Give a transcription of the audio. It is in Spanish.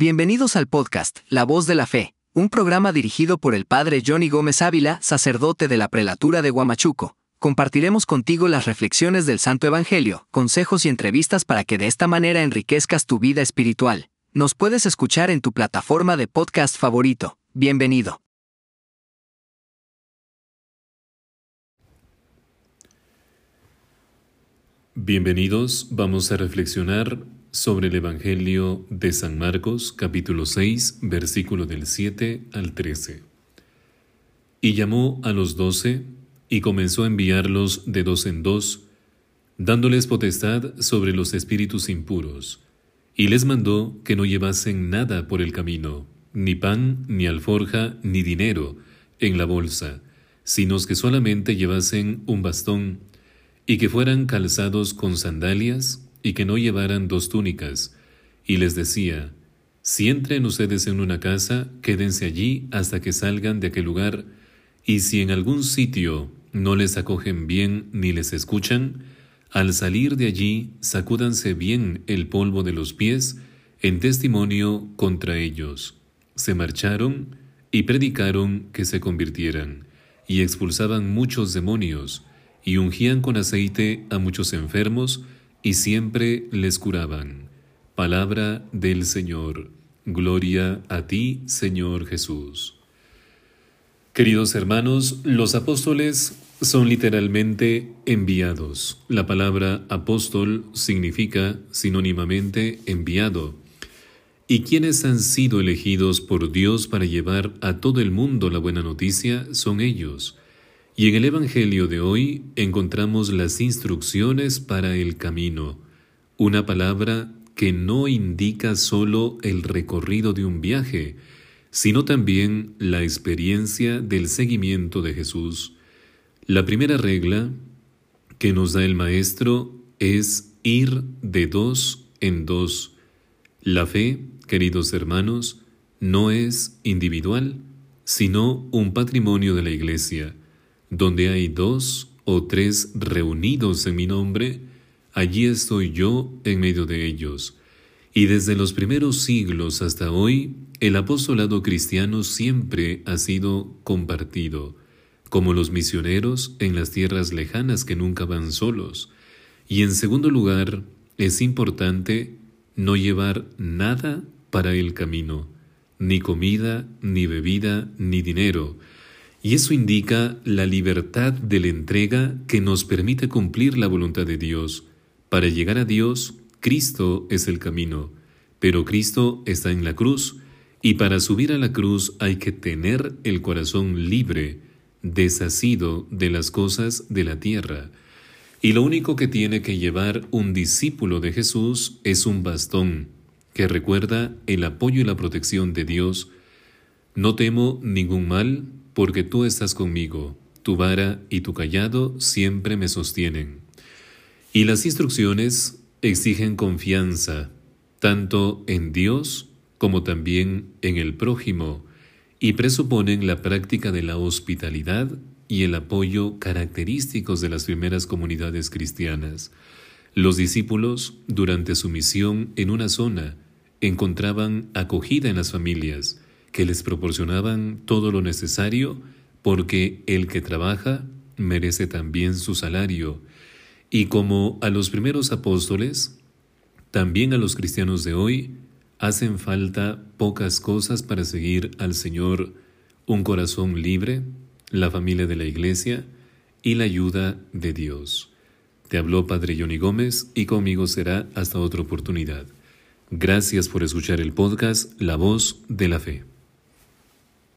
Bienvenidos al podcast La Voz de la Fe, un programa dirigido por el Padre Johnny Gómez Ávila, sacerdote de la prelatura de Huamachuco. Compartiremos contigo las reflexiones del Santo Evangelio, consejos y entrevistas para que de esta manera enriquezcas tu vida espiritual. Nos puedes escuchar en tu plataforma de podcast favorito. Bienvenido. Bienvenidos, vamos a reflexionar sobre el Evangelio de San Marcos capítulo 6 versículo del 7 al 13. Y llamó a los doce y comenzó a enviarlos de dos en dos, dándoles potestad sobre los espíritus impuros, y les mandó que no llevasen nada por el camino, ni pan, ni alforja, ni dinero en la bolsa, sino que solamente llevasen un bastón y que fueran calzados con sandalias, y que no llevaran dos túnicas, y les decía, Si entren ustedes en una casa, quédense allí hasta que salgan de aquel lugar, y si en algún sitio no les acogen bien ni les escuchan, al salir de allí sacúdanse bien el polvo de los pies en testimonio contra ellos. Se marcharon y predicaron que se convirtieran, y expulsaban muchos demonios, y ungían con aceite a muchos enfermos, y siempre les curaban. Palabra del Señor. Gloria a ti, Señor Jesús. Queridos hermanos, los apóstoles son literalmente enviados. La palabra apóstol significa sinónimamente enviado. Y quienes han sido elegidos por Dios para llevar a todo el mundo la buena noticia son ellos. Y en el Evangelio de hoy encontramos las instrucciones para el camino, una palabra que no indica solo el recorrido de un viaje, sino también la experiencia del seguimiento de Jesús. La primera regla que nos da el Maestro es ir de dos en dos. La fe, queridos hermanos, no es individual, sino un patrimonio de la Iglesia. Donde hay dos o tres reunidos en mi nombre, allí estoy yo en medio de ellos. Y desde los primeros siglos hasta hoy, el apostolado cristiano siempre ha sido compartido, como los misioneros en las tierras lejanas que nunca van solos. Y en segundo lugar, es importante no llevar nada para el camino, ni comida, ni bebida, ni dinero, y eso indica la libertad de la entrega que nos permite cumplir la voluntad de Dios. Para llegar a Dios, Cristo es el camino, pero Cristo está en la cruz, y para subir a la cruz hay que tener el corazón libre, desasido de las cosas de la tierra. Y lo único que tiene que llevar un discípulo de Jesús es un bastón, que recuerda el apoyo y la protección de Dios. No temo ningún mal, porque tú estás conmigo, tu vara y tu callado siempre me sostienen. Y las instrucciones exigen confianza, tanto en Dios como también en el prójimo, y presuponen la práctica de la hospitalidad y el apoyo característicos de las primeras comunidades cristianas. Los discípulos, durante su misión en una zona, encontraban acogida en las familias, que les proporcionaban todo lo necesario, porque el que trabaja merece también su salario. Y como a los primeros apóstoles, también a los cristianos de hoy hacen falta pocas cosas para seguir al Señor, un corazón libre, la familia de la Iglesia y la ayuda de Dios. Te habló Padre Johnny Gómez y conmigo será hasta otra oportunidad. Gracias por escuchar el podcast La Voz de la Fe.